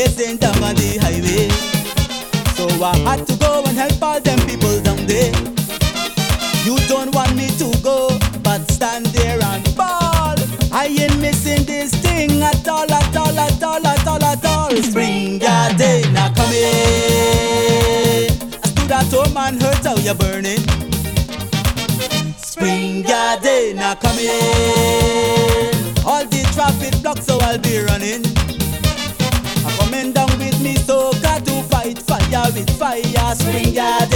blazing down on the highway. So I had to go and help all them people down there. You don't want me to go, but stand there and ball. I ain't missing this thing at all, at all, at all, at all, at all. Spring garden, now come in. I stood at home and heard how you're burning. Spring garden, now come fire. Spring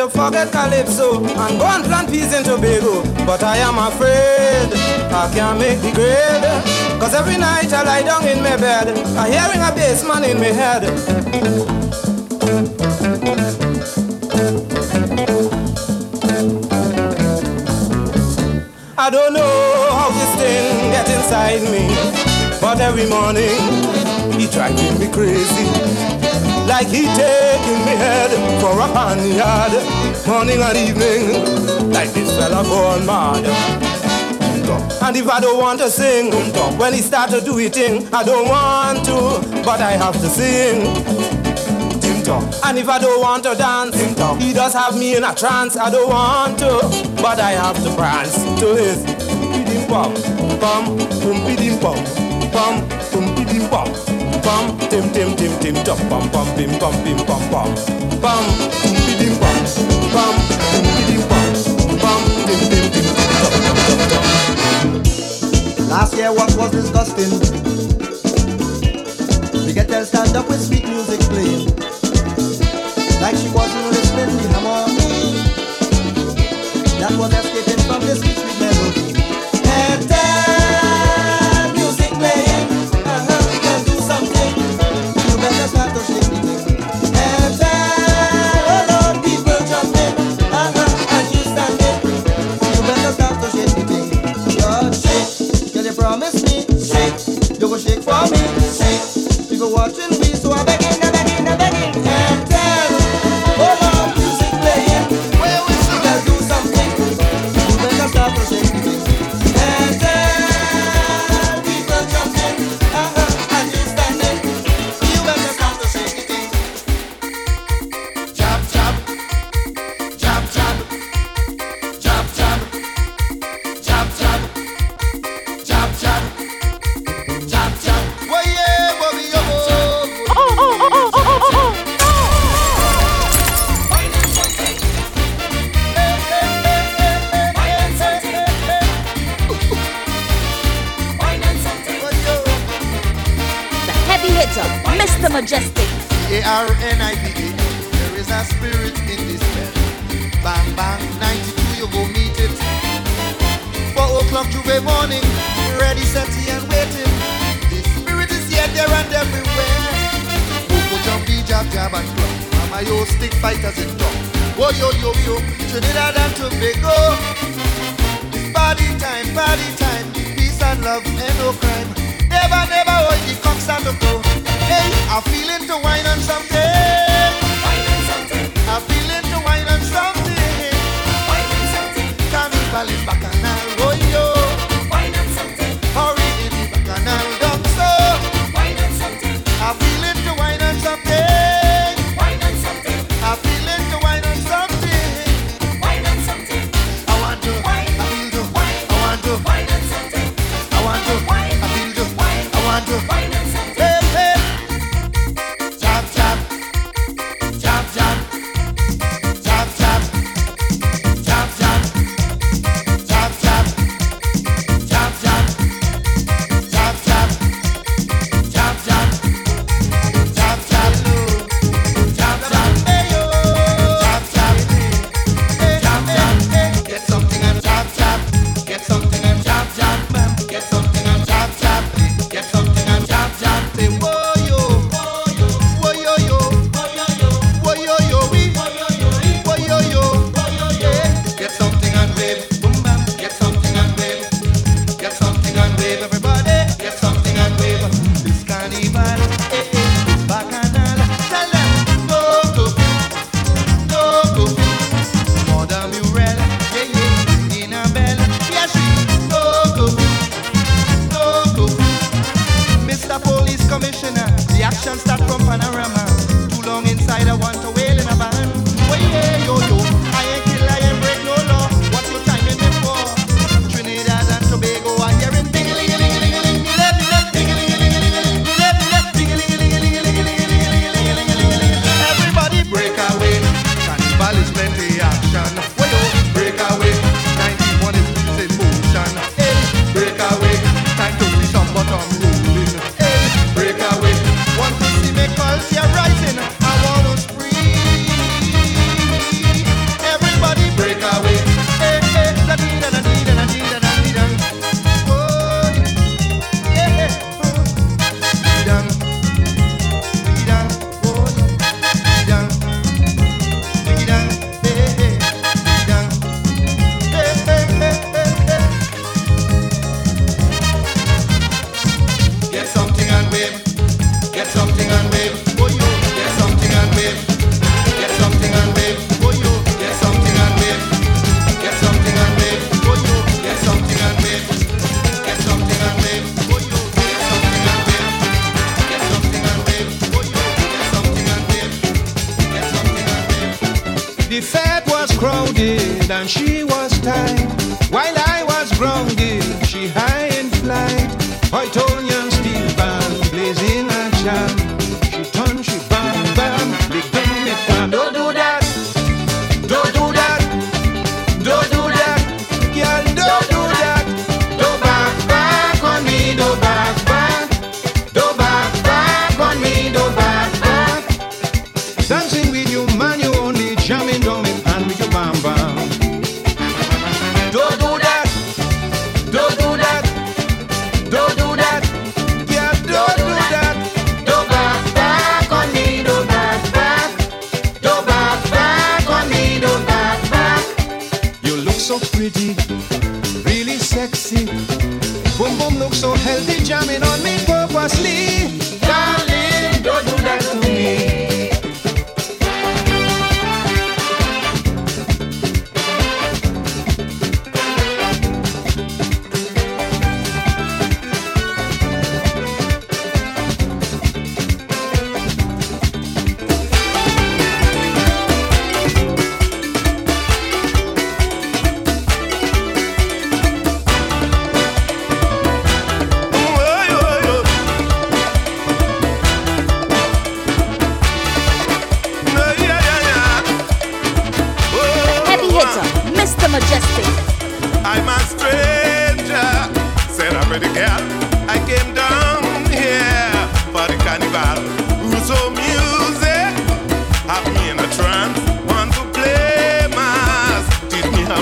to forget Calypso and go and plant peas in Tobago, but I am afraid I can't make the grade. Cause every night I lie down in my bed, I hearing a bass man in my head. I don't know me, but every morning he driving me crazy. Like he taking me head for a panyard Morning and evening Like this fella born mad. And if I don't want to sing When he start to do it I don't want to But I have to sing. And if I don't want to dance, he does have me in a trance. I don't want to, but I have to prance to his pom, pom, pum pidim pom, pom, pum pidim pom, pom, tim tim tim tim top, pom pom pim pom pim pom pom, pom, pum pidim pom, pom, pum pidim pom, pom, tim tim tim top top top top. Last year what was disgusting? Her stand up with sweet music playing. Like she wasn't listening to harmony That was escaping from this watching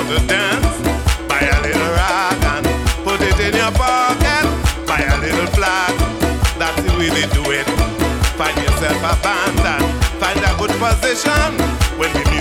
to dance. Buy a little and put it in your pocket. Buy a little flag, that's the way they do it. Find yourself a band and find a good position when the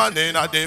maneira de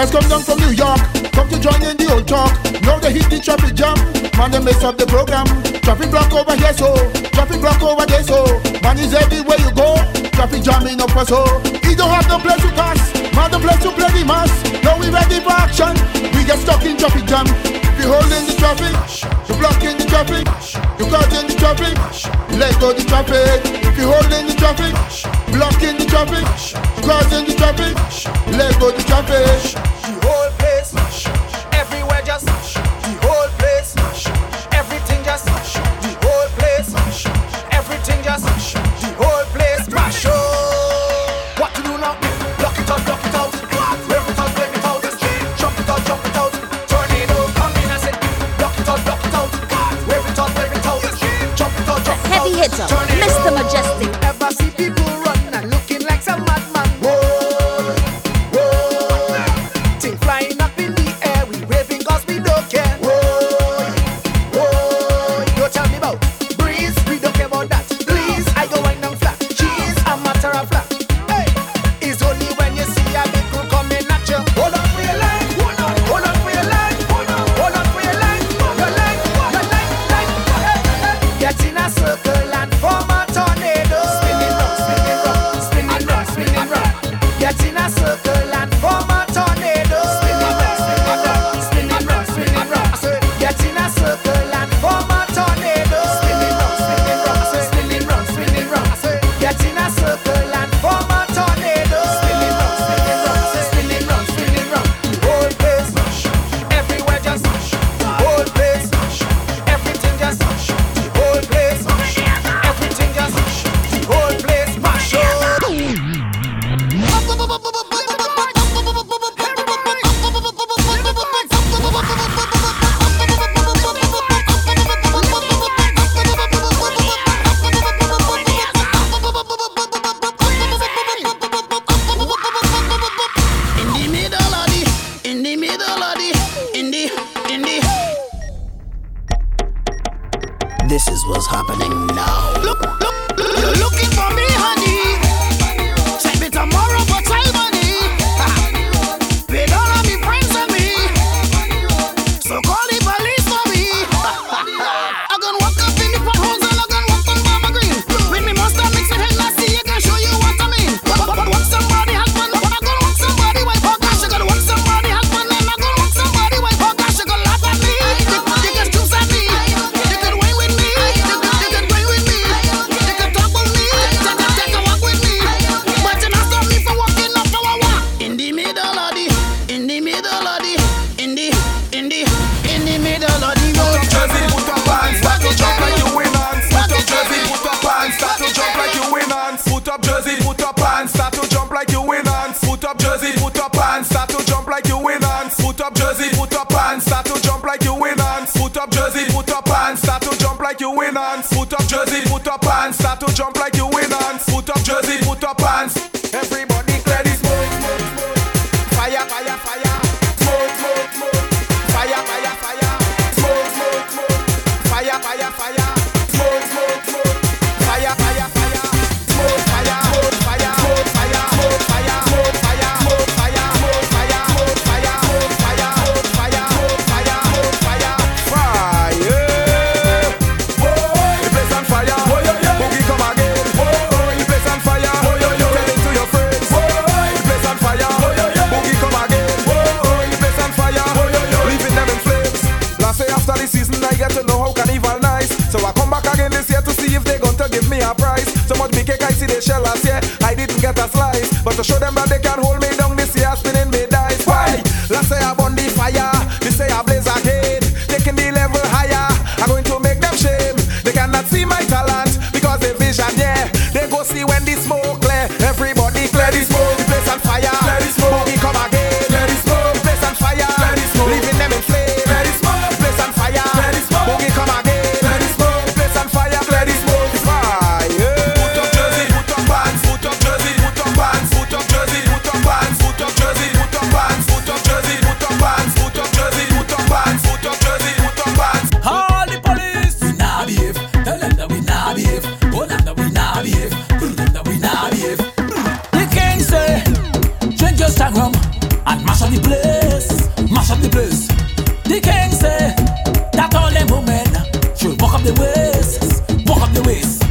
Just come down from New York, come to join in the old talk. Now they hit the traffic jam, man they mess up the program. Traffic block over here so, traffic block over there so. Man is everywhere you go, traffic jamming up us all, He don't have no place to pass, man no place to play the mass. Now we ready for action, we get stuck in traffic jam. We holding the traffic, you blocking the traffic, you cutting the traffic, let go the traffic. If you holding the traffic, blocking the traffic. jump like you win, hands. Put up jersey, put up pants. Start to jump like you win, hands. Put up jersey, put up pants. Start to jump like you win, hands. Put up jersey, put up pants. Start to jump like you win, hands. Put up jersey, put up pants. Start to jump like you in hands. Put up jersey, put up hands. Everybody cake, I see they shell us, yeah. I didn't get a slice, but to show them that they can hold me down, this year spinning me dice. Why? Last year I burned the fire. nah behave. The king say, change your Instagram and mash up the place, mash up the place. The king say, that all them women should walk up the waist, walk up the waist.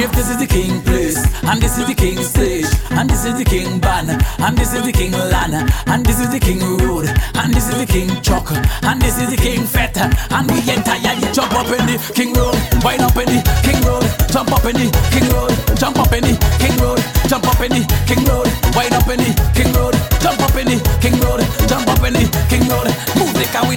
If this is the king place, and this is the king stage, and this is the king band, and this is the king land, and this is the king road, and this is the king truck, and this is the king feta, and we get jump up in the king road, wind up in the king road, jump up in the king road. happening, king Lord, the we